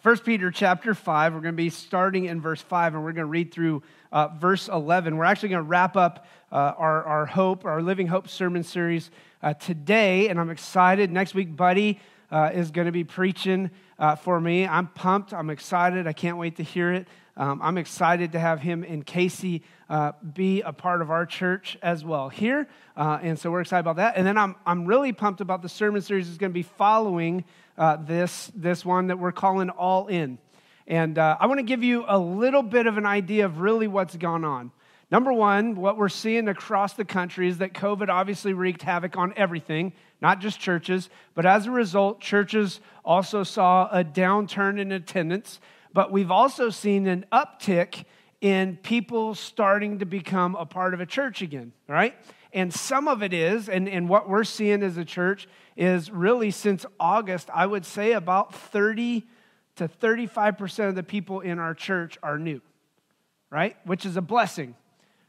First Peter chapter 5. We're going to be starting in verse 5, and we're going to read through uh, verse 11. We're actually going to wrap up uh, our, our Hope, our Living Hope sermon series uh, today, and I'm excited. Next week, Buddy uh, is going to be preaching uh, for me. I'm pumped. I'm excited. I can't wait to hear it. Um, I'm excited to have him and Casey uh, be a part of our church as well here. Uh, and so we're excited about that. And then I'm, I'm really pumped about the sermon series that's going to be following uh, this, this one that we're calling All In. And uh, I want to give you a little bit of an idea of really what's gone on. Number one, what we're seeing across the country is that COVID obviously wreaked havoc on everything, not just churches, but as a result, churches also saw a downturn in attendance. But we've also seen an uptick in people starting to become a part of a church again, right? And some of it is, and, and what we're seeing as a church is really since August, I would say about 30 to 35% of the people in our church are new, right? Which is a blessing.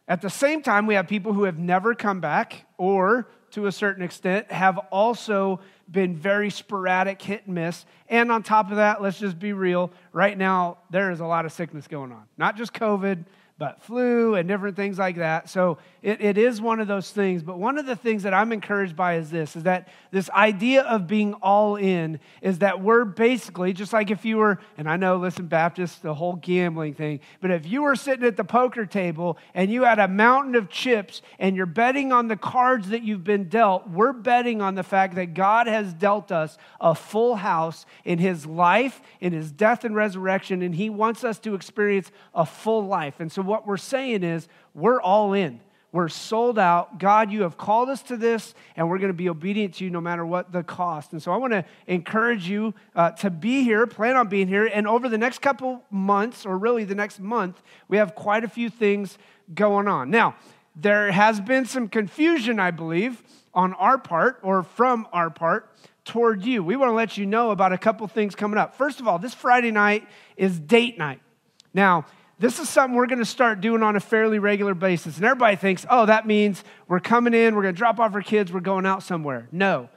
At the same time, we have people who have never come back or to a certain extent have also been very sporadic, hit and miss. And on top of that, let's just be real. Right now, there is a lot of sickness going on. Not just COVID, but flu and different things like that. So it, it is one of those things. But one of the things that I'm encouraged by is this is that this idea of being all in is that we're basically just like if you were, and I know, listen, Baptist, the whole gambling thing, but if you were sitting at the poker table and you had a mountain of chips and you're betting on the cards that you've been dealt, we're betting on the fact that God has dealt us a full house in his life, in his death and resurrection, and he wants us to experience a full life. And so what we're saying is we're all in. We're sold out. God, you have called us to this, and we're going to be obedient to you no matter what the cost. And so I want to encourage you uh, to be here, plan on being here. And over the next couple months, or really the next month, we have quite a few things going on. Now, there has been some confusion, I believe, on our part or from our part toward you. We want to let you know about a couple things coming up. First of all, this Friday night is date night. Now, this is something we're going to start doing on a fairly regular basis. And everybody thinks, oh, that means we're coming in, we're going to drop off our kids, we're going out somewhere. No.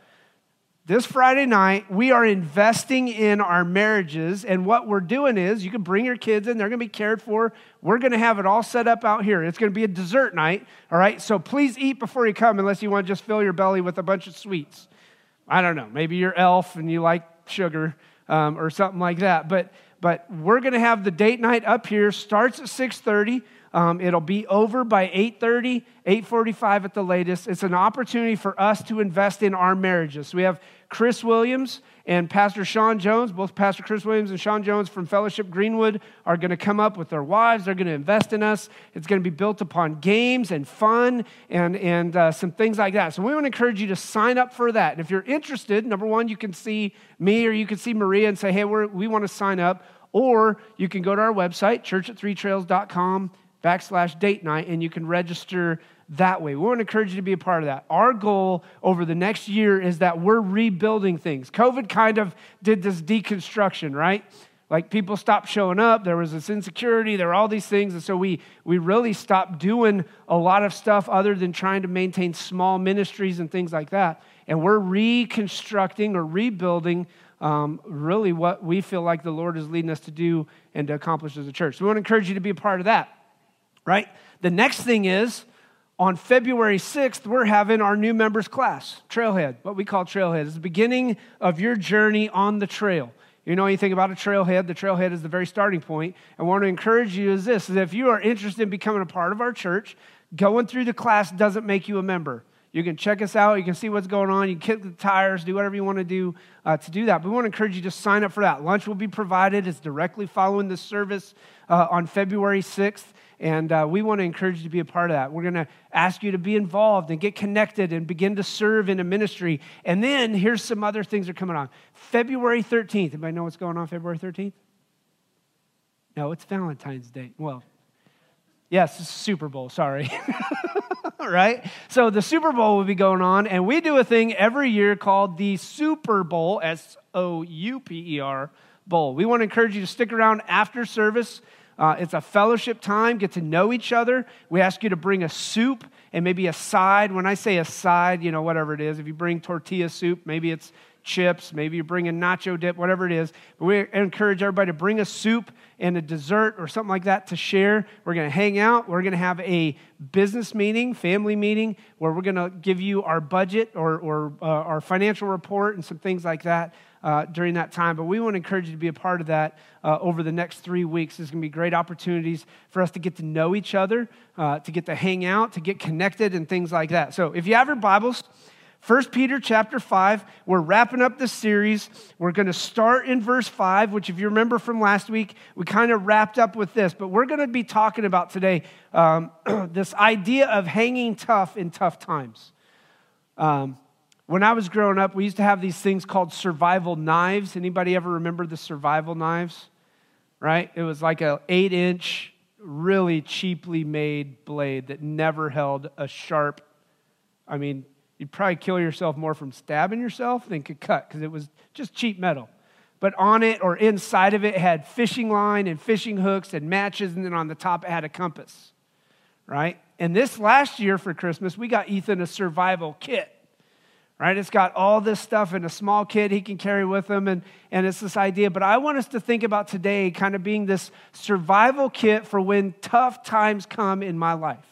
This Friday night, we are investing in our marriages. And what we're doing is you can bring your kids in, they're going to be cared for. We're going to have it all set up out here. It's going to be a dessert night, all right? So please eat before you come, unless you want to just fill your belly with a bunch of sweets. I don't know. Maybe you're elf and you like sugar um, or something like that. But but we're going to have the date night up here. Starts at 6:30. Um, it'll be over by 8:30, 8:45 at the latest. It's an opportunity for us to invest in our marriages. We have Chris Williams and Pastor Sean Jones, both Pastor Chris Williams and Sean Jones from Fellowship Greenwood, are going to come up with their wives. They're going to invest in us. It's going to be built upon games and fun and, and uh, some things like that. So we want to encourage you to sign up for that. And if you're interested, number one, you can see me or you can see Maria and say, hey, we want to sign up. Or you can go to our website, churchat3trails.com backslash date night, and you can register that way. We want to encourage you to be a part of that. Our goal over the next year is that we're rebuilding things. COVID kind of did this deconstruction, right? Like people stopped showing up, there was this insecurity, there were all these things. And so we, we really stopped doing a lot of stuff other than trying to maintain small ministries and things like that. And we're reconstructing or rebuilding um, really what we feel like the Lord is leading us to do and to accomplish as a church. So we want to encourage you to be a part of that, right? The next thing is on February 6th, we're having our new members class, Trailhead, what we call Trailhead. It's the beginning of your journey on the trail. You know anything about a trailhead? The trailhead is the very starting point. I want to encourage you is this, is if you are interested in becoming a part of our church, going through the class doesn't make you a member. You can check us out. You can see what's going on. You can kick the tires, do whatever you want to do uh, to do that. But we want to encourage you to sign up for that. Lunch will be provided. It's directly following the service uh, on February 6th. And uh, we want to encourage you to be a part of that. We're going to ask you to be involved and get connected and begin to serve in a ministry. And then here's some other things that are coming on. February 13th. Anybody know what's going on February 13th? No, it's Valentine's Day. Well, yes, it's Super Bowl. Sorry. right? So the Super Bowl will be going on, and we do a thing every year called the Super Bowl, S O U P E R Bowl. We want to encourage you to stick around after service uh, it's a fellowship time, get to know each other. We ask you to bring a soup and maybe a side. When I say a side, you know, whatever it is, if you bring tortilla soup, maybe it's chips, maybe you're bringing nacho dip, whatever it is. But we encourage everybody to bring a soup and a dessert or something like that to share. We're going to hang out. We're going to have a business meeting, family meeting, where we're going to give you our budget or, or uh, our financial report and some things like that. Uh, during that time. But we want to encourage you to be a part of that uh, over the next three weeks. There's going to be great opportunities for us to get to know each other, uh, to get to hang out, to get connected, and things like that. So if you have your Bibles, 1 Peter chapter 5, we're wrapping up this series. We're going to start in verse 5, which, if you remember from last week, we kind of wrapped up with this. But we're going to be talking about today um, this idea of hanging tough in tough times. Um, when I was growing up, we used to have these things called survival knives. Anybody ever remember the survival knives? Right? It was like an eight inch, really cheaply made blade that never held a sharp, I mean, you'd probably kill yourself more from stabbing yourself than could cut because it was just cheap metal. But on it or inside of it, had fishing line and fishing hooks and matches, and then on the top it had a compass, right? And this last year for Christmas, we got Ethan a survival kit, right? It's got all this stuff in a small kit he can carry with him, and, and it's this idea. But I want us to think about today kind of being this survival kit for when tough times come in my life.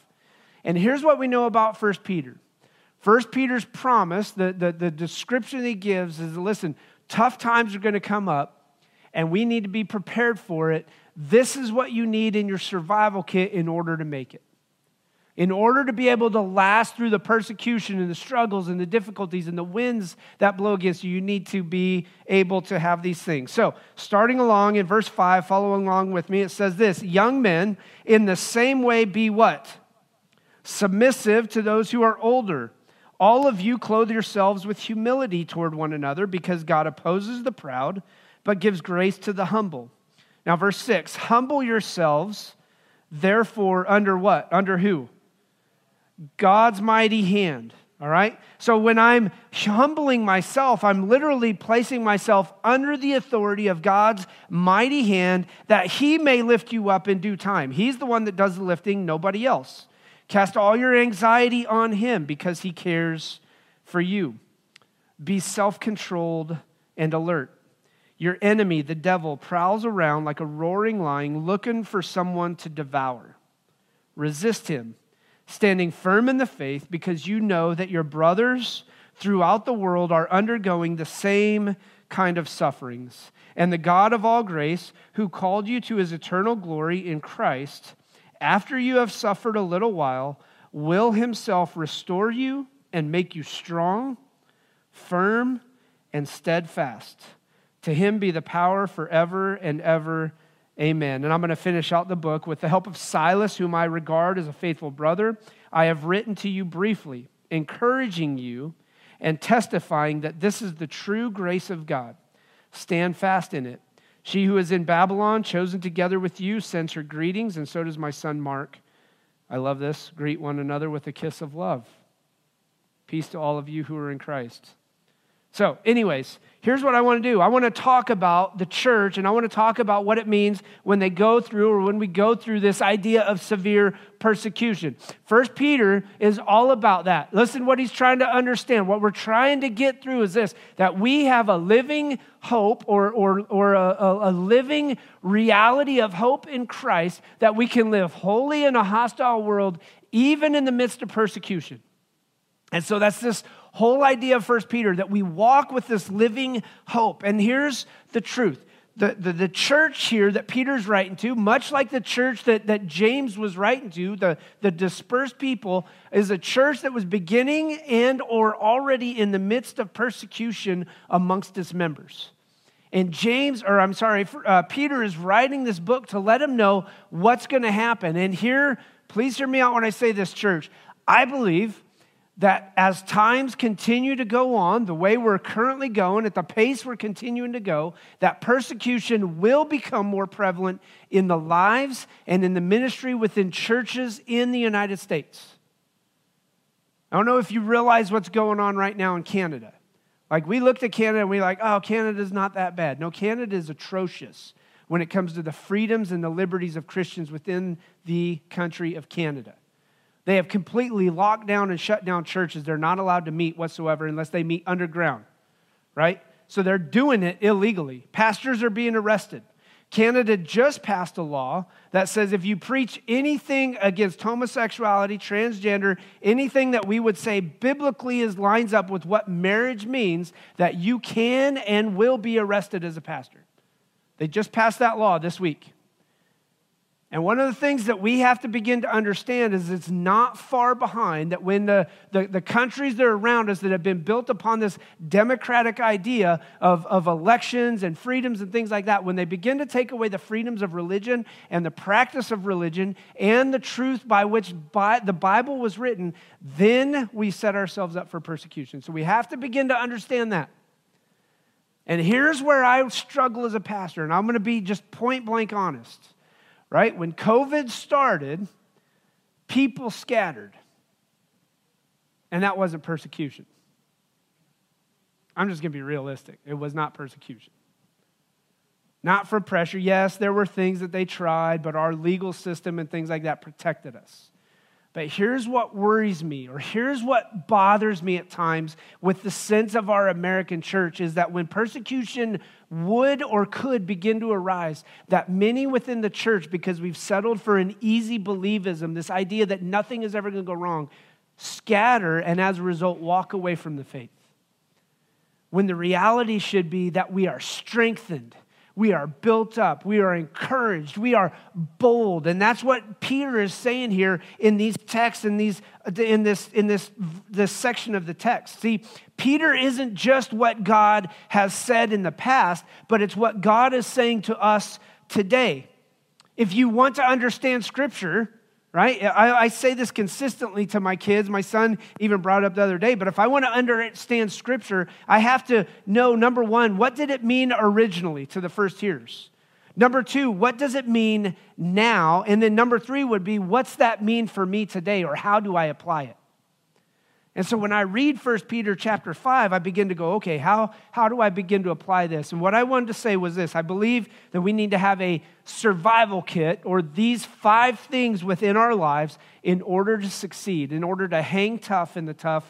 And here's what we know about First Peter First Peter's promise, the, the, the description he gives is listen, tough times are going to come up, and we need to be prepared for it. This is what you need in your survival kit in order to make it. In order to be able to last through the persecution and the struggles and the difficulties and the winds that blow against you, you need to be able to have these things. So, starting along in verse 5, following along with me, it says this Young men, in the same way, be what? Submissive to those who are older all of you clothe yourselves with humility toward one another because God opposes the proud, but gives grace to the humble. Now, verse 6 Humble yourselves, therefore, under what? Under who? God's mighty hand. All right? So when I'm humbling myself, I'm literally placing myself under the authority of God's mighty hand that He may lift you up in due time. He's the one that does the lifting, nobody else. Cast all your anxiety on him because he cares for you. Be self controlled and alert. Your enemy, the devil, prowls around like a roaring lion looking for someone to devour. Resist him, standing firm in the faith because you know that your brothers throughout the world are undergoing the same kind of sufferings. And the God of all grace, who called you to his eternal glory in Christ, after you have suffered a little while, will himself restore you and make you strong, firm, and steadfast. To him be the power forever and ever. Amen. And I'm going to finish out the book with the help of Silas, whom I regard as a faithful brother. I have written to you briefly, encouraging you and testifying that this is the true grace of God. Stand fast in it she who is in Babylon, chosen together with you, sends her greetings, and so does my son Mark. I love this. Greet one another with a kiss of love. Peace to all of you who are in Christ. So, anyways, here's what I want to do I want to talk about the church and I want to talk about what it means when they go through or when we go through this idea of severe persecution. First Peter is all about that. Listen what he's trying to understand. What we're trying to get through is this that we have a living hope or, or, or a, a, living reality of hope in Christ that we can live holy in a hostile world, even in the midst of persecution. And so that's this whole idea of First Peter that we walk with this living hope. And here's the truth. The, the, the, church here that Peter's writing to, much like the church that, that James was writing to, the, the dispersed people, is a church that was beginning and or already in the midst of persecution amongst its members. And James, or I'm sorry, uh, Peter is writing this book to let him know what's going to happen. And here, please hear me out when I say this, church. I believe that as times continue to go on, the way we're currently going, at the pace we're continuing to go, that persecution will become more prevalent in the lives and in the ministry within churches in the United States. I don't know if you realize what's going on right now in Canada. Like, we looked at Canada and we're like, oh, Canada's not that bad. No, Canada is atrocious when it comes to the freedoms and the liberties of Christians within the country of Canada. They have completely locked down and shut down churches. They're not allowed to meet whatsoever unless they meet underground. right? So they're doing it illegally. Pastors are being arrested. Canada just passed a law that says if you preach anything against homosexuality, transgender, anything that we would say biblically is lines up with what marriage means, that you can and will be arrested as a pastor. They just passed that law this week. And one of the things that we have to begin to understand is it's not far behind that when the, the, the, countries that are around us that have been built upon this democratic idea of, of elections and freedoms and things like that, when they begin to take away the freedoms of religion and the practice of religion and the truth by which by, the Bible was written, then we set ourselves up for persecution. So we have to begin to understand that. And here's where I struggle as a pastor, and I'm going to be just point blank honest right? When COVID started, people scattered. And that wasn't persecution. I'm just going to be realistic. It was not persecution. Not for pressure. Yes, there were things that they tried, but our legal system and things like that protected us. But here's what worries me, or here's what bothers me at times with the sense of our American church is that when persecution would or could begin to arise, that many within the church, because we've settled for an easy believism, this idea that nothing is ever going to go wrong, scatter and as a result walk away from the faith. When the reality should be that we are strengthened we are built up. We are encouraged. We are bold. And that's what Peter is saying here in these texts, in, these, in, this, in this, this section of the text. See, Peter isn't just what God has said in the past, but it's what God is saying to us today. If you want to understand Scripture, right? I, I, say this consistently to my kids. My son even brought it up the other day. But if I want to understand Scripture, I have to know number one, what did it mean originally to the first hearers? Number two, what does it mean now? And then number three would be, what's that mean for me today, or how do I apply it? And so when I read 1 Peter chapter 5, I begin to go, okay, how, how do I begin to apply this? And what I wanted to say was this I believe that we need to have a survival kit or these five things within our lives in order to succeed, in order to hang tough in the tough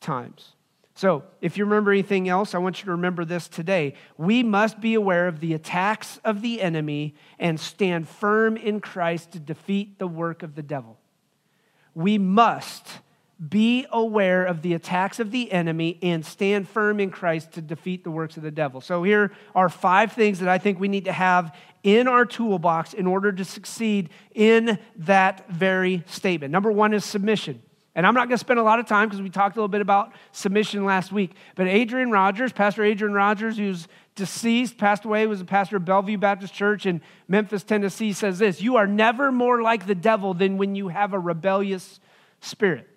times. So, if you remember anything else, I want you to remember this today. We must be aware of the attacks of the enemy and stand firm in Christ to defeat the work of the devil. We must be aware of the attacks of the enemy and stand firm in Christ to defeat the works of the devil. So, here are five things that I think we need to have in our toolbox in order to succeed in that very statement. Number one is submission. And I'm not going to spend a lot of time because we talked a little bit about submission last week. But Adrian Rogers, Pastor Adrian Rogers, who's deceased, passed away, was a pastor of Bellevue Baptist Church in Memphis, Tennessee, says this You are never more like the devil than when you have a rebellious spirit.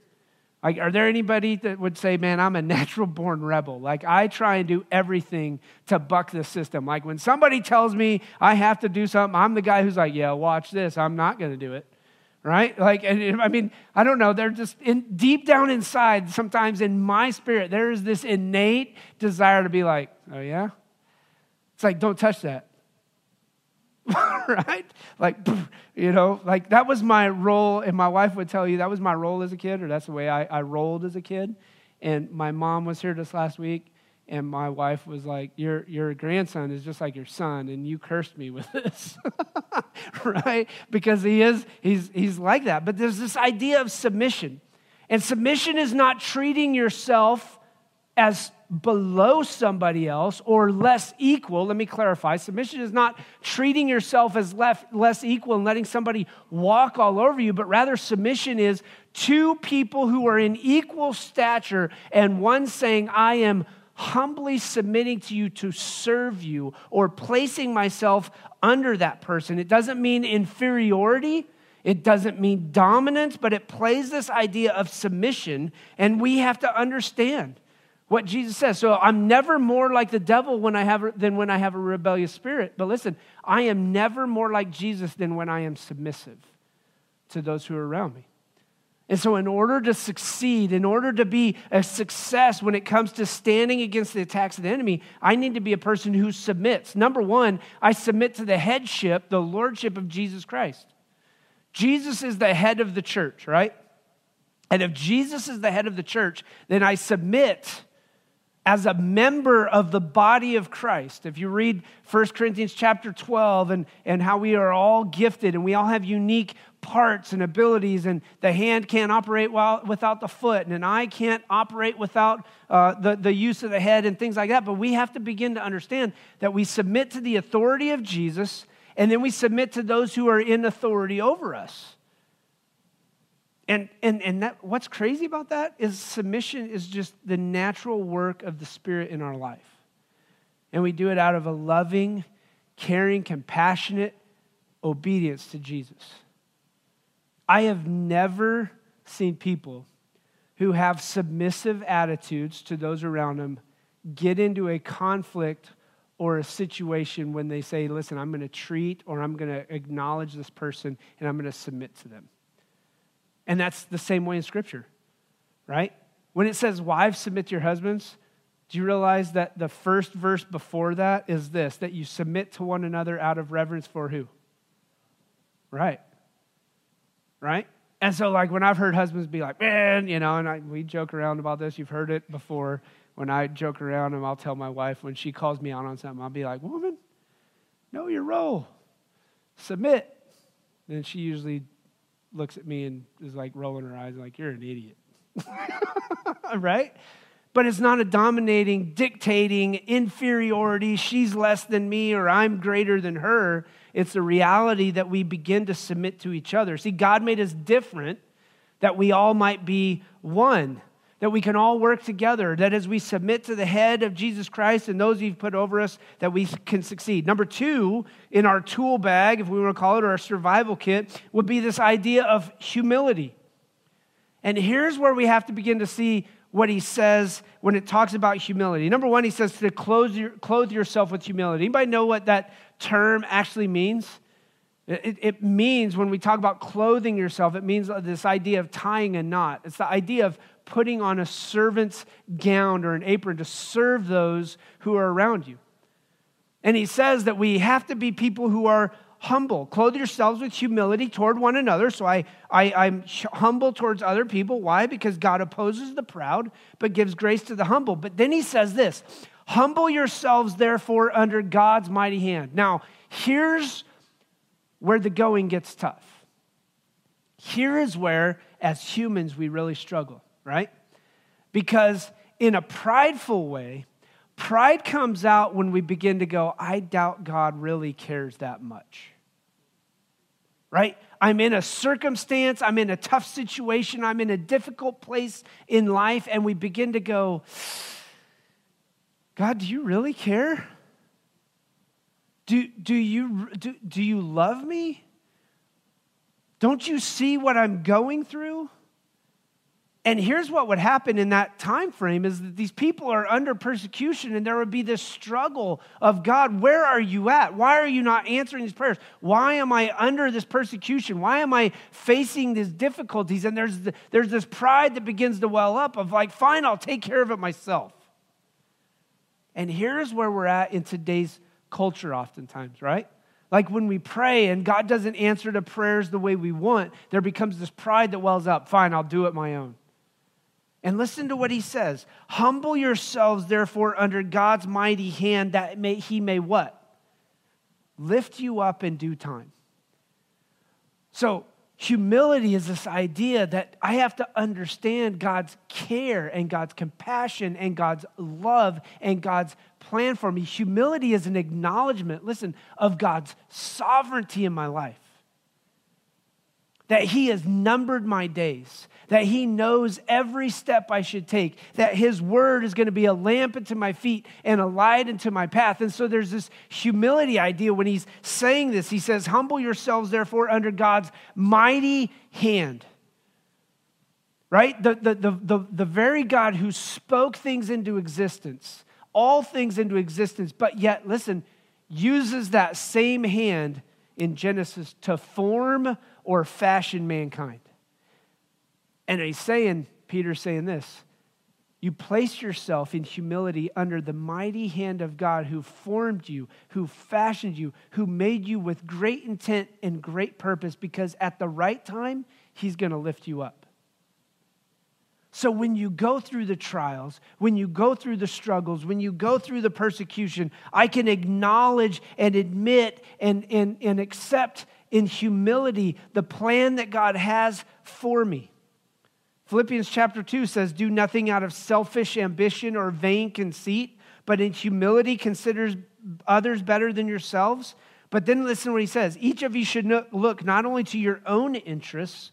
Like, are there anybody that would say, man, I'm a natural born rebel? Like, I try and do everything to buck the system. Like, when somebody tells me I have to do something, I'm the guy who's like, yeah, watch this. I'm not going to do it. Right? Like, and I mean, I don't know. They're just in, deep down inside, sometimes in my spirit, there is this innate desire to be like, oh, yeah? It's like, don't touch that. right? Like, you know, like that was my role. And my wife would tell you that was my role as a kid, or that's the way I, I rolled as a kid. And my mom was here just last week, and my wife was like, Your, your grandson is just like your son, and you cursed me with this. right? Because he is, he's, he's like that. But there's this idea of submission. And submission is not treating yourself as below somebody else or less equal. Let me clarify. Submission is not treating yourself as less equal and letting somebody walk all over you, but rather submission is two people who are in equal stature and one saying, I am humbly submitting to you to serve you or placing myself under that person. It doesn't mean inferiority. It doesn't mean dominance, but it plays this idea of submission, and we have to understand what Jesus says. So I'm never more like the devil when I have than when I have a rebellious spirit. But listen, I am never more like Jesus than when I am submissive to those who are around me. And so, in order to succeed, in order to be a success when it comes to standing against the attacks of the enemy, I need to be a person who submits. Number one, I submit to the headship, the lordship of Jesus Christ. Jesus is the head of the church, right? And if Jesus is the head of the church, then I submit as a member of the body of Christ. If you read 1 Corinthians chapter 12 and, and how we are all gifted and we all have unique parts and abilities, and the hand can't operate while, without the foot, and an eye can't operate without uh, the, the use of the head, and things like that. But we have to begin to understand that we submit to the authority of Jesus, and then we submit to those who are in authority over us. And, and, and that, what's crazy about that is submission is just the natural work of the Spirit in our life. And we do it out of a loving, caring, compassionate obedience to Jesus. I have never seen people who have submissive attitudes to those around them get into a conflict or a situation when they say, Listen, I'm going to treat or I'm going to acknowledge this person and I'm going to submit to them. And that's the same way in Scripture, right? When it says, Wives, submit to your husbands, do you realize that the first verse before that is this that you submit to one another out of reverence for who? Right. Right? And so, like, when I've heard husbands be like, man, you know, and I, we joke around about this, you've heard it before. When I joke around and I'll tell my wife when she calls me out on something, I'll be like, woman, know your role, submit. And she usually looks at me and is like rolling her eyes, like, you're an idiot. right? But it's not a dominating, dictating inferiority. She's less than me or I'm greater than her. It's a reality that we begin to submit to each other. See, God made us different that we all might be one that we can all work together, that as we submit to the head of Jesus Christ and those you've put over us, that we can succeed. Number two, in our tool bag, if we want to call it, or our survival kit, would be this idea of humility. And here's where we have to begin to see what he says when it talks about humility. Number one, he says to clothe, your, clothe yourself with humility. Anybody know what that term actually means? It, it, means, when we talk about clothing yourself, it means this idea of tying a knot. It's the idea of putting on a servant's gown or an apron to serve those who are around you. And he says that we have to be people who are humble. Clothe yourselves with humility toward one another. So I, I, am humble towards other people. Why? Because God opposes the proud, but gives grace to the humble. But then he says this Humble yourselves, therefore, under God's mighty hand. Now, here's where the going gets tough. Here is where, as humans, we really struggle, right? Because in a prideful way, pride comes out when we begin to go, I doubt God really cares that much. Right? I'm in a circumstance, I'm in a tough situation, I'm in a difficult place in life, and we begin to go, God, do you really care? Do, do, you, do, do you love me? Don't you see what I'm going through? And here's what would happen in that time frame is that these people are under persecution and there would be this struggle of God, where are you at? Why are you not answering these prayers? Why am I under this persecution? Why am I facing these difficulties? And there's, the, there's this pride that begins to well up of like, fine, I'll take care of it myself. And here's where we're at in today's culture, oftentimes, right? Like when we pray and God doesn't answer the prayers the way we want, there becomes this pride that wells up. Fine, I'll do it my own. And listen to what he says Humble yourselves, therefore, under God's mighty hand, that may, he may what? Lift you up in due time. So, Humility is this idea that I have to understand God's care and God's compassion and God's love and God's plan for me. Humility is an acknowledgement, listen, of God's sovereignty in my life. That He has numbered my days, that He knows every step I should take, that His word is going to be a lamp unto my feet and a light unto my path. And so there's this humility idea when He's saying this. He says, Humble yourselves, therefore, under God's mighty hand. Right? The, the, the, the, the very God who spoke things into existence, all things into existence, but yet, listen, uses that same hand in Genesis to form or fashion mankind. And he's saying, Peter's saying this you place yourself in humility under the mighty hand of God who formed you, who fashioned you, who made you with great intent and great purpose, because at the right time, he's going to lift you up. So when you go through the trials, when you go through the struggles, when you go through the persecution, I can acknowledge and admit and, and, and accept in humility the plan that God has for me. Philippians chapter 2 says, Do nothing out of selfish ambition or vain conceit, but in humility considers others better than yourselves. But then listen to what he says each of you should look not only to your own interests,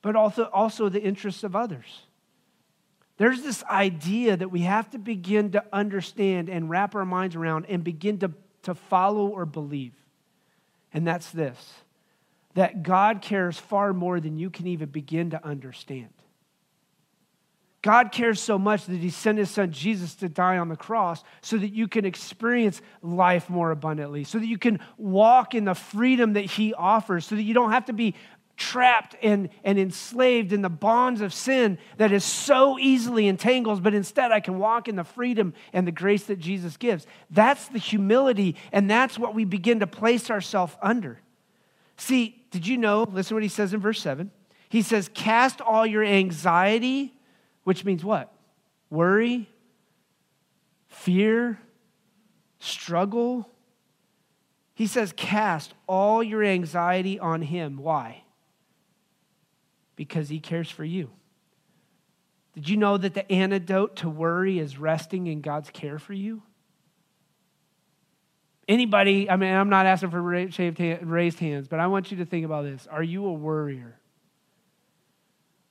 but also, also the interests of others. There's this idea that we have to begin to understand and wrap our minds around and begin to, to follow or believe. And that's this that God cares far more than you can even begin to understand. God cares so much that He sent His Son Jesus to die on the cross so that you can experience life more abundantly, so that you can walk in the freedom that He offers, so that you don't have to be trapped and, and enslaved in the bonds of sin that is so easily entangled, but instead I can walk in the freedom and the grace that Jesus gives. That's the humility, and that's what we begin to place ourselves under. See, did you know? Listen what he says in verse 7. He says, Cast all your anxiety, which means what? Worry, fear, struggle. He says, Cast all your anxiety on him. Why? because he cares for you. Did you know that the antidote to worry is resting in God's care for you? Anybody, I mean, I'm not asking for raised hands, but I want you to think about this. Are you a worrier?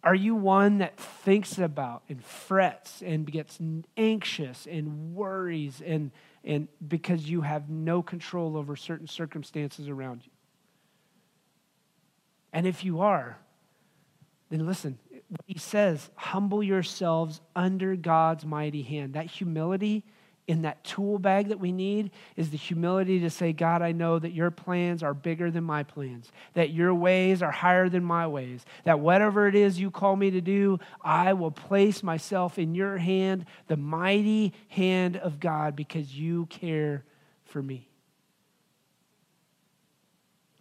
Are you one that thinks about and frets and gets anxious and worries and, and because you have no control over certain circumstances around you? And if you are, then listen, he says, humble yourselves under God's mighty hand. That humility in that tool bag that we need is the humility to say, God, I know that your plans are bigger than my plans, that your ways are higher than my ways, that whatever it is you call me to do, I will place myself in your hand, the mighty hand of God, because you care for me.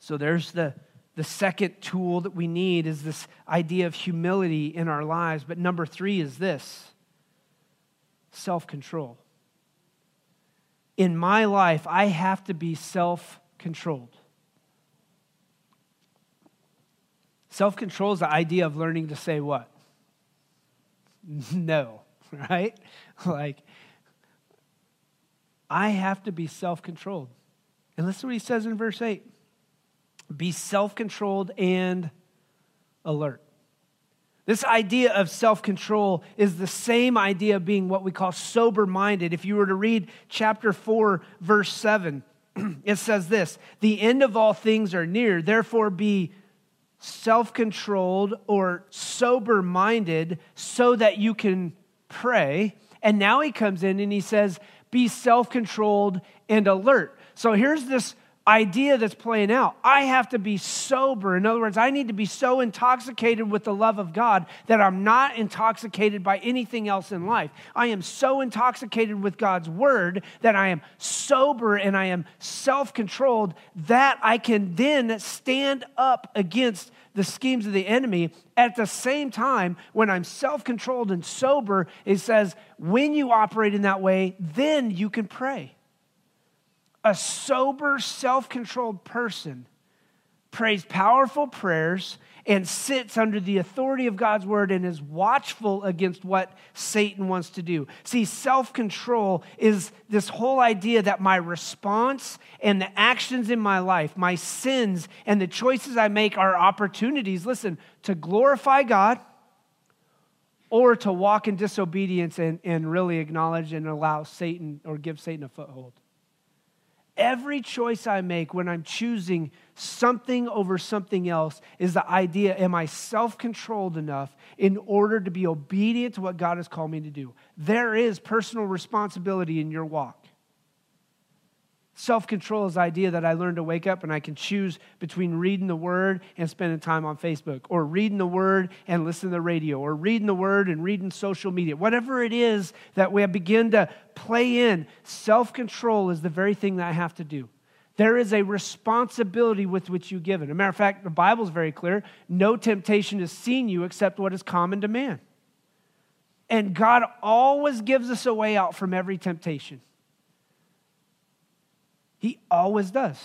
So there's the the second tool that we need is this idea of humility in our lives. But number three is this self control. In my life, I have to be self controlled. Self control is the idea of learning to say what? No, right? Like, I have to be self controlled. And listen to what he says in verse 8 be self controlled and alert. This idea of self control is the same idea of being what we call sober minded. If you were to read chapter 4, verse 7, it says this The end of all things are near, therefore be self controlled or sober minded so that you can pray. And now he comes in and he says, Be self controlled and alert. So here's this idea that's playing out. I have to be sober. In other words, I need to be so intoxicated with the love of God that I'm not intoxicated by anything else in life. I am so intoxicated with God's word that I am sober and I am self controlled that I can then stand up against the schemes of the enemy. At the same time, when I'm self controlled and sober, it says, when you operate in that way, then you can pray. A sober, self controlled person prays powerful prayers and sits under the authority of God's word and is watchful against what Satan wants to do. See, self control is this whole idea that my response and the actions in my life, my sins and the choices I make are opportunities, listen, to glorify God or to walk in disobedience and, and really acknowledge and allow Satan or give Satan a foothold. Every choice I make when I'm choosing something over something else is the idea am I self controlled enough in order to be obedient to what God has called me to do? There is personal responsibility in your walk. Self control is the idea that I learned to wake up and I can choose between reading the word and spending time on Facebook, or reading the word and listening to the radio, or reading the word and reading social media. Whatever it is that we begin to play in, self control is the very thing that I have to do. There is a responsibility with which you give it. As a matter of fact, the Bible is very clear no temptation has seen you except what is common to man. And God always gives us a way out from every temptation. He always does.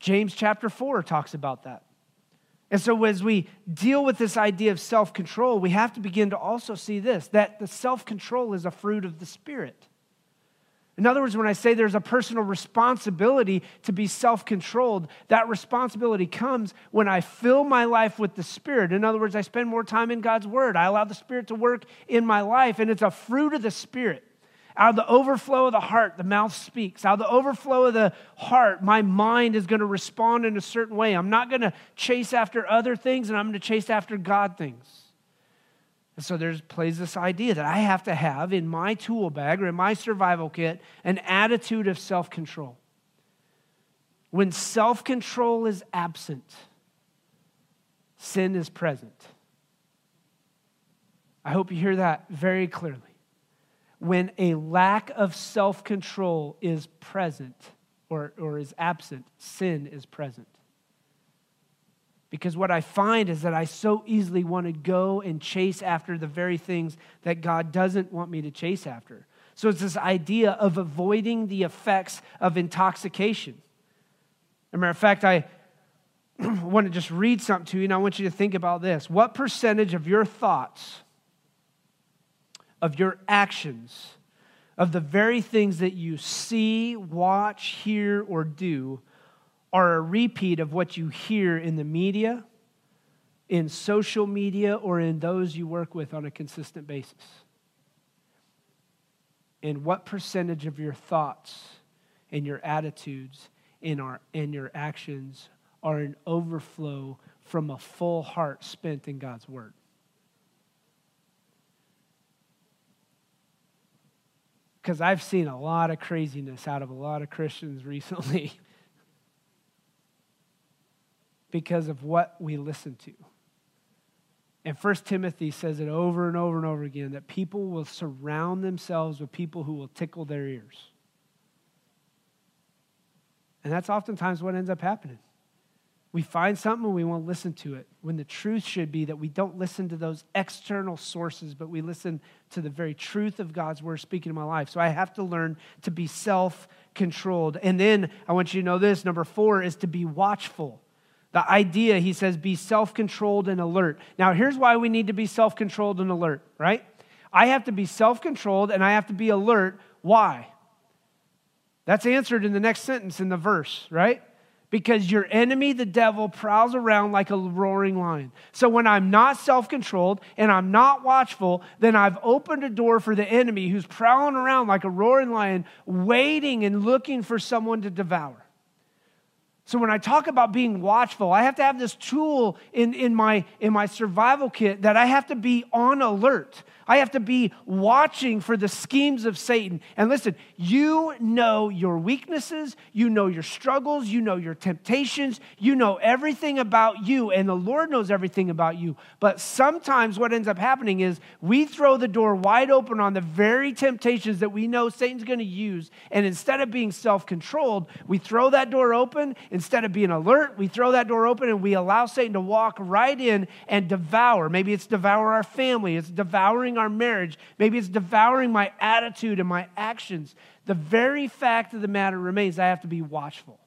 James chapter 4 talks about that. And so, as we deal with this idea of self control, we have to begin to also see this that the self control is a fruit of the Spirit. In other words, when I say there's a personal responsibility to be self controlled, that responsibility comes when I fill my life with the Spirit. In other words, I spend more time in God's Word. I allow the Spirit to work in my life, and it's a fruit of the Spirit. Out of the overflow of the heart, the mouth speaks. Out of the overflow of the heart, my mind is going to respond in a certain way. I'm not going to chase after other things, and I'm going to chase after God things. And so there's plays this idea that I have to have in my tool bag or in my survival kit an attitude of self control. When self control is absent, sin is present. I hope you hear that very clearly. When a lack of self control is present or, or is absent, sin is present. Because what I find is that I so easily want to go and chase after the very things that God doesn't want me to chase after. So it's this idea of avoiding the effects of intoxication. As a matter of fact, I want to just read something to you, and I want you to think about this. What percentage of your thoughts, of your actions, of the very things that you see, watch, hear, or do are a repeat of what you hear in the media, in social media, or in those you work with on a consistent basis? And what percentage of your thoughts and your attitudes and, our, and your actions are an overflow from a full heart spent in God's Word? Because I've seen a lot of craziness out of a lot of Christians recently because of what we listen to. And First Timothy says it over and over and over again that people will surround themselves with people who will tickle their ears. And that's oftentimes what ends up happening. We find something and we won't listen to it, when the truth should be that we don't listen to those external sources, but we listen to the very truth of God's word speaking in my life. So I have to learn to be self controlled. And then I want you to know this number four is to be watchful. The idea, he says, be self controlled and alert. Now, here's why we need to be self controlled and alert, right? I have to be self controlled and I have to be alert. Why? That's answered in the next sentence in the verse, right? Because your enemy, the devil, prowls around like a roaring lion. So when I'm not self controlled and I'm not watchful, then I've opened a door for the enemy who's prowling around like a roaring lion, waiting and looking for someone to devour. So when I talk about being watchful, I have to have this tool in, in, my, in my survival kit that I have to be on alert. I have to be watching for the schemes of Satan. And listen, you know your weaknesses, you know your struggles, you know your temptations, you know everything about you, and the Lord knows everything about you. But sometimes what ends up happening is we throw the door wide open on the very temptations that we know Satan's going to use. And instead of being self controlled, we throw that door open. Instead of being alert, we throw that door open and we allow Satan to walk right in and devour. Maybe it's devour our family, it's devouring devouring our marriage. Maybe it's devouring my attitude and my actions. The very fact of the matter remains I have to be watchful.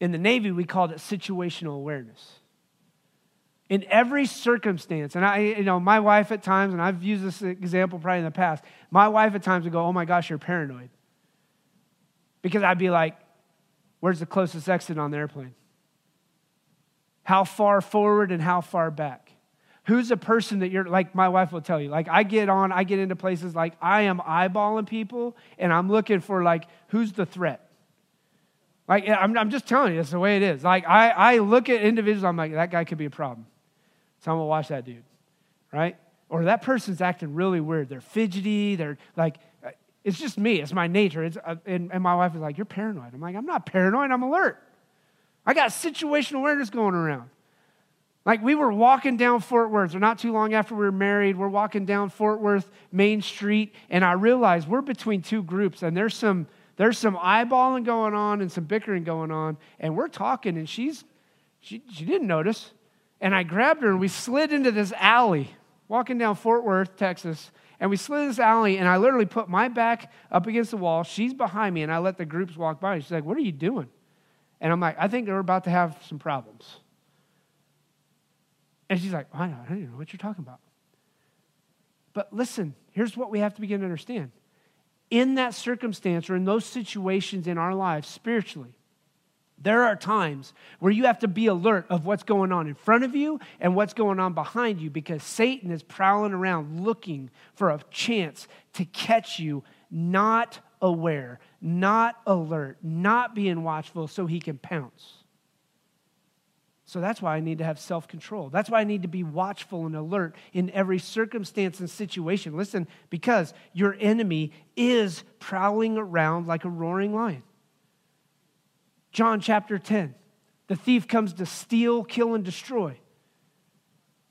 In the Navy, we called it situational awareness. In every circumstance, and I, you know, my wife at times, and I've used this example probably in the past, my wife at times would go, Oh my gosh, you're paranoid. Because I'd be like, Where's the closest exit on the airplane? How far forward and how far back? Who's a person that you're like my wife will tell you like i get on i get into places like i am eyeballing people and i'm looking for like who's the threat? Like i'm, I'm just telling you that's the way it is. Like I, I look at individuals i'm like that guy could be a problem. So i'm gonna watch that dude right? Or that person's acting really weird. They're fidgety they're like it's just me it's my nature it's, uh, and, and my wife is like you're paranoid. I'm like i'm not paranoid i'm alert. I got situational awareness going around like we were walking down Fort Worth, or not too long after we were married, we're walking down Fort Worth Main Street, and I realized we're between two groups, and there's some there's some eyeballing going on and some bickering going on, and we're talking, and she's she she didn't notice, and I grabbed her and we slid into this alley, walking down Fort Worth, Texas, and we slid this alley, and I literally put my back up against the wall. She's behind me, and I let the groups walk by. She's like, What are you doing? And I'm like, I think we're about to have some problems. And she's like, I don't even know what you're talking about. But listen, here's what we have to begin to understand. In that circumstance or in those situations in our lives spiritually, there are times where you have to be alert of what's going on in front of you and what's going on behind you because Satan is prowling around looking for a chance to catch you not aware, not alert, not being watchful so he can pounce. So that's why I need to have self control. That's why I need to be watchful and alert in every circumstance and situation. Listen, because your enemy is prowling around like a roaring lion. John chapter 10 the thief comes to steal, kill, and destroy.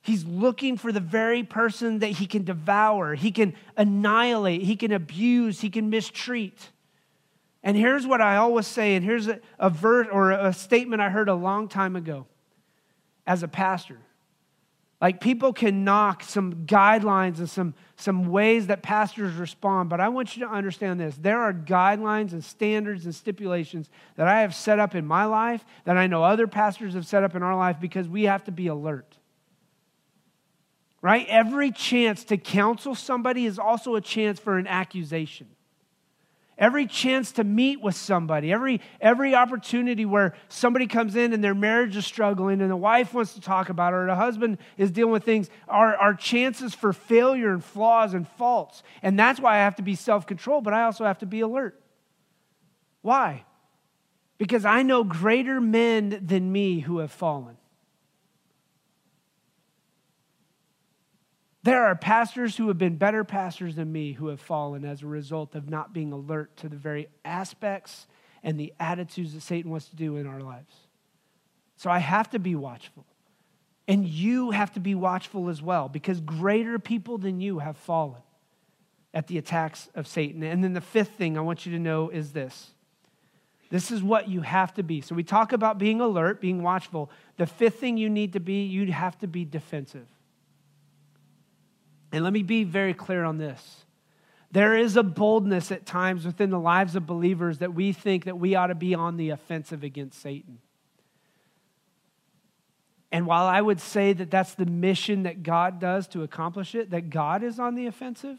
He's looking for the very person that he can devour, he can annihilate, he can abuse, he can mistreat. And here's what I always say, and here's a, a verse or a statement I heard a long time ago as a pastor. Like people can knock some guidelines and some, some ways that pastors respond, but I want you to understand this. There are guidelines and standards and stipulations that I have set up in my life that I know other pastors have set up in our life because we have to be alert. Right? Every chance to counsel somebody is also a chance for an accusation. Every chance to meet with somebody, every, every opportunity where somebody comes in and their marriage is struggling and the wife wants to talk about it or the husband is dealing with things are, are chances for failure and flaws and faults. And that's why I have to be self controlled, but I also have to be alert. Why? Because I know greater men than me who have fallen. There are pastors who have been better pastors than me who have fallen as a result of not being alert to the very aspects and the attitudes that Satan wants to do in our lives. So I have to be watchful. And you have to be watchful as well because greater people than you have fallen at the attacks of Satan. And then the fifth thing I want you to know is this this is what you have to be. So we talk about being alert, being watchful. The fifth thing you need to be, you have to be defensive. And let me be very clear on this. There is a boldness at times within the lives of believers that we think that we ought to be on the offensive against Satan. And while I would say that that's the mission that God does to accomplish it, that God is on the offensive,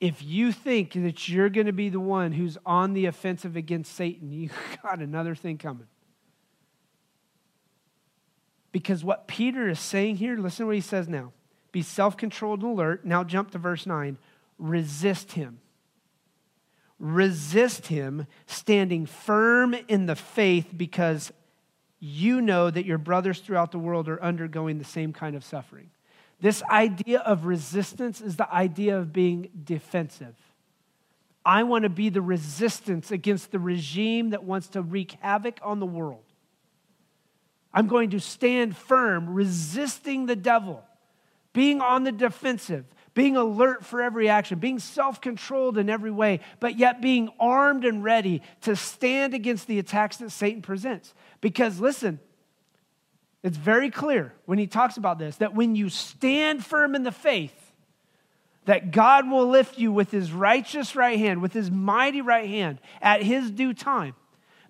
if you think that you're going to be the one who's on the offensive against Satan, you got another thing coming. Because what Peter is saying here, listen to what he says now. Be self controlled and alert. Now jump to verse 9. Resist him. Resist him, standing firm in the faith because you know that your brothers throughout the world are undergoing the same kind of suffering. This idea of resistance is the idea of being defensive. I want to be the resistance against the regime that wants to wreak havoc on the world. I'm going to stand firm, resisting the devil being on the defensive, being alert for every action, being self controlled in every way, but yet being armed and ready to stand against the attacks that Satan presents. Because listen, it's very clear when he talks about this that when you stand firm in the faith, that God will lift you with his righteous right hand, with his mighty right hand at his due time.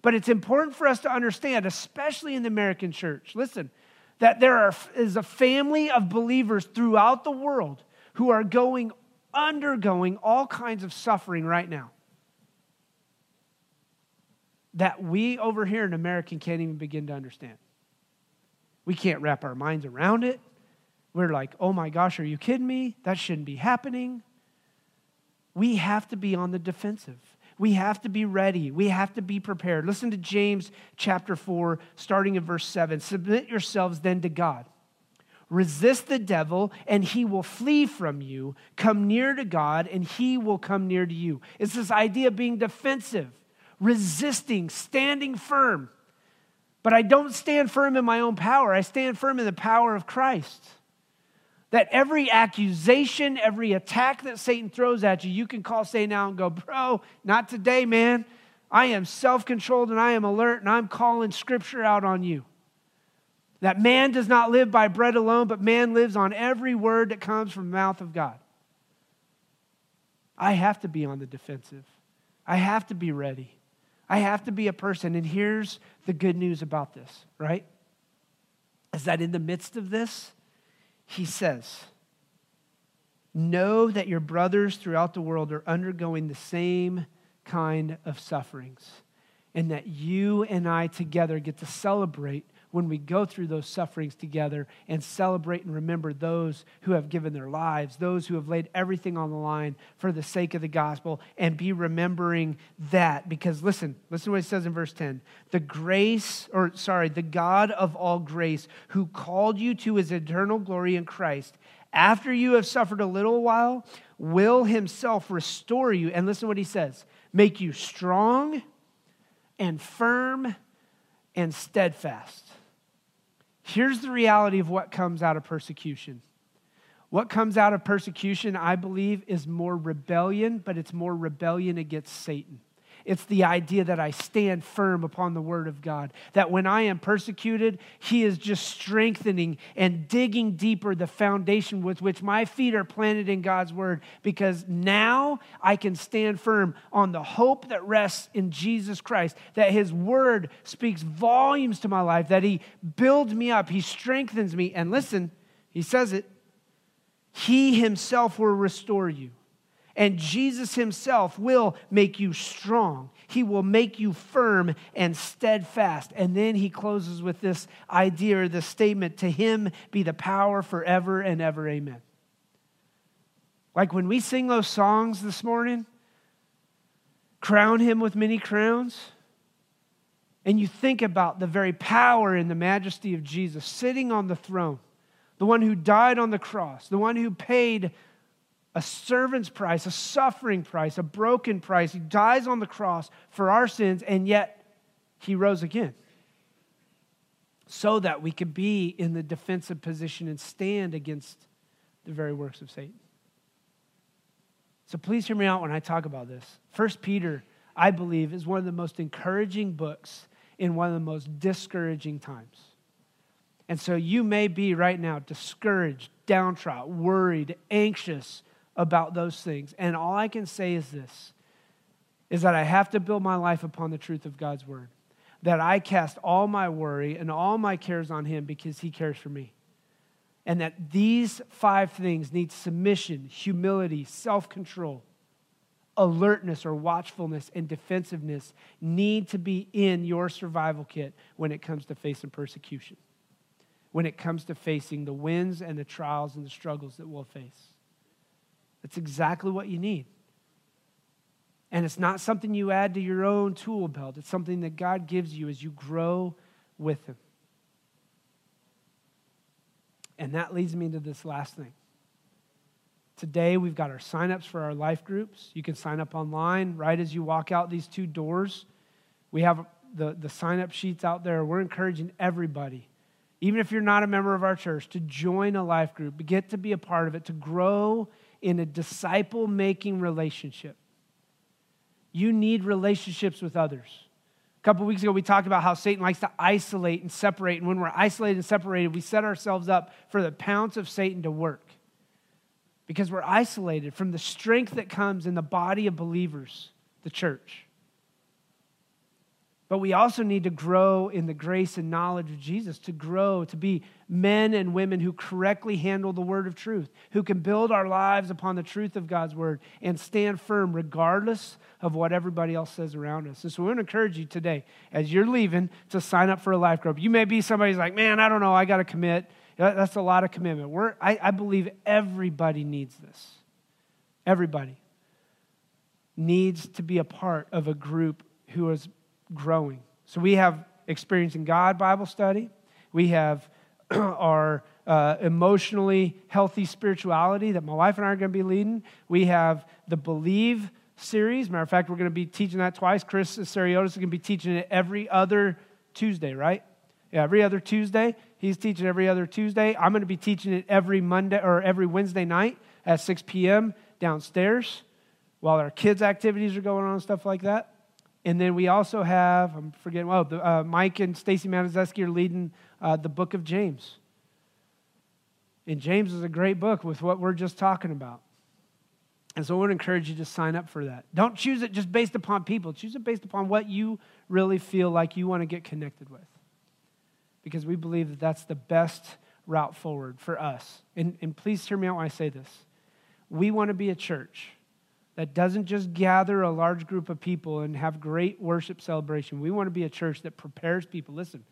But it's important for us to understand, especially in the American church. Listen, that there are, is a family of believers throughout the world who are going, undergoing all kinds of suffering right now. That we over here in America can't even begin to understand. We can't wrap our minds around it. We're like, oh my gosh, are you kidding me? That shouldn't be happening. We have to be on the defensive. We have to be ready. We have to be prepared. Listen to James chapter 4, starting in verse 7. Submit yourselves then to God. Resist the devil, and he will flee from you. Come near to God, and he will come near to you. It's this idea of being defensive, resisting, standing firm. But I don't stand firm in my own power, I stand firm in the power of Christ. That every accusation, every attack that Satan throws at you, you can call Satan out and go, Bro, not today, man. I am self controlled and I am alert and I'm calling scripture out on you. That man does not live by bread alone, but man lives on every word that comes from the mouth of God. I have to be on the defensive. I have to be ready. I have to be a person. And here's the good news about this, right? Is that in the midst of this, he says, Know that your brothers throughout the world are undergoing the same kind of sufferings, and that you and I together get to celebrate when we go through those sufferings together and celebrate and remember those who have given their lives, those who have laid everything on the line for the sake of the gospel, and be remembering that. Because listen, listen to what it says in verse 10 the grace, or sorry, the God of all grace, who called you to his eternal glory in Christ, after you have suffered a little while, will himself restore you. And listen to what he says make you strong and firm and steadfast. Here's the reality of what comes out of persecution. What comes out of persecution, I believe, is more rebellion, but it's more rebellion against Satan. It's the idea that I stand firm upon the word of God. That when I am persecuted, He is just strengthening and digging deeper the foundation with which my feet are planted in God's word. Because now I can stand firm on the hope that rests in Jesus Christ. That His word speaks volumes to my life. That He builds me up, He strengthens me. And listen, He says it He Himself will restore you. And Jesus himself will make you strong. He will make you firm and steadfast. And then he closes with this idea or this statement to him be the power forever and ever. Amen. Like when we sing those songs this morning, crown him with many crowns. And you think about the very power and the majesty of Jesus sitting on the throne, the one who died on the cross, the one who paid a servant's price, a suffering price, a broken price. He dies on the cross for our sins, and yet he rose again so that we could be in the defensive position and stand against the very works of Satan. So please hear me out when I talk about this. First Peter, I believe, is one of the most encouraging books in one of the most discouraging times. And so you may be right now discouraged, downtrodden, worried, anxious, about those things. And all I can say is this is that I have to build my life upon the truth of God's word. That I cast all my worry and all my cares on him because he cares for me. And that these five things need submission, humility, self control, alertness or watchfulness, and defensiveness need to be in your survival kit when it comes to facing persecution, when it comes to facing the wins and the trials and the struggles that we'll face. That's exactly what you need. And it's not something you add to your own tool belt, it's something that God gives you as you grow with Him. And that leads me to this last thing. Today, we've got our signups for our life groups. You can sign up online right as you walk out these two doors. We have the, the sign up sheets out there. We're encouraging everybody, even if you're not a member of our church, to join a life group, get to be a part of it, to grow in a disciple making relationship. You need relationships with others. A couple weeks ago, we talked about how Satan likes to isolate and separate. And when we're isolated and separated, we set ourselves up for the pounce of Satan to work because we're isolated from the strength that comes in the body of believers, the church. But we also need to grow in the grace and knowledge of Jesus, to grow, to be men and women who correctly handle the word of truth, who can build our lives upon the truth of God's word and stand firm regardless of what everybody else says around us. And so we want to encourage you today, as you're leaving, to sign up for a life group. You may be somebody who's like, man, I don't know, I got to commit. That's a lot of commitment. We're, I, I believe everybody needs this. Everybody needs to be a part of a group who is growing. So we have Experiencing God Bible study. We have our uh, emotionally healthy spirituality that my wife and I are going to be leading. We have the Believe series. Matter of fact, we're going to be teaching that twice. Chris Sariotis is going to be teaching it every other Tuesday, right? Yeah, every other Tuesday. He's teaching every other Tuesday. I'm going to be teaching it every Monday or every Wednesday night at 6 p.m. downstairs while our kids' activities are going on and stuff like that. And then we also have, I'm forgetting, oh, the, uh, Mike and Stacy Manazeski are leading uh, the book of James. And James is a great book with what we're just talking about. And so I would encourage you to sign up for that. Don't choose it just based upon people, choose it based upon what you really feel like you want to get connected with. Because we believe that that's the best route forward for us. And, and please hear me out when I say this. We want to be a church that doesn't just gather a large group of people and have great worship celebration. We want to be a church that prepares people, listen,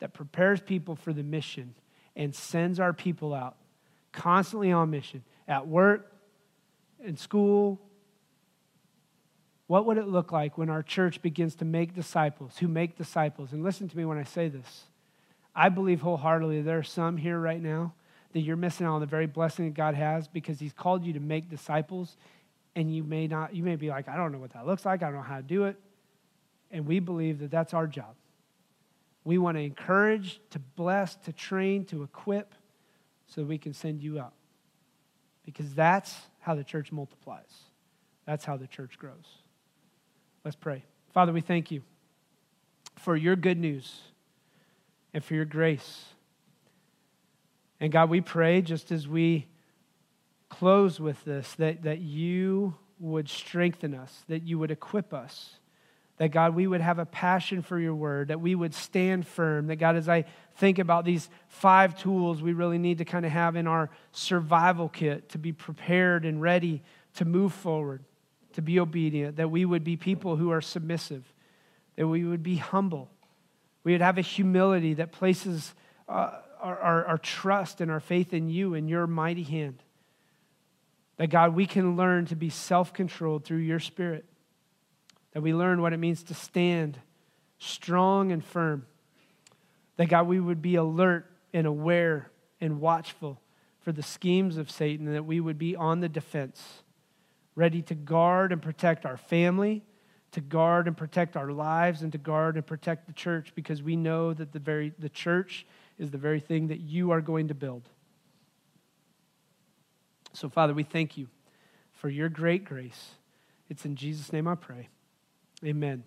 that prepares people for the mission and sends our people out constantly on mission at work, in school, what would it look like when our church begins to make disciples who make disciples? And listen to me when I say this. I believe wholeheartedly there are some here right now that you're missing out on the very blessing that God has because He's called you to make disciples, and you may not, you may be like, I don't know what that looks like, I don't know how to do it. And we believe that that's our job. We want to encourage, to bless, to train, to equip so we can send you out. Because that's how the church multiplies. That's how the church grows. Let's pray. Father, we thank you for your good news and for your grace. And God, we pray just as we close with this that, that you would strengthen us, that you would equip us that God, we would have a passion for your word, that we would stand firm. That God, as I think about these five tools we really need to kind of have in our survival kit to be prepared and ready to move forward, to be obedient, that we would be people who are submissive, that we would be humble. We would have a humility that places uh, our, our, our trust and our faith in you and your mighty hand. That God, we can learn to be self controlled through your spirit that we learn what it means to stand strong and firm. That, God, we would be alert and aware and watchful for the schemes of Satan, and that we would be on the defense, ready to guard and protect our family, to guard and protect our lives, and to guard and protect the church, because we know that the, very, the church is the very thing that you are going to build. So, Father, we thank you for your great grace. It's in Jesus' name I pray. Amen.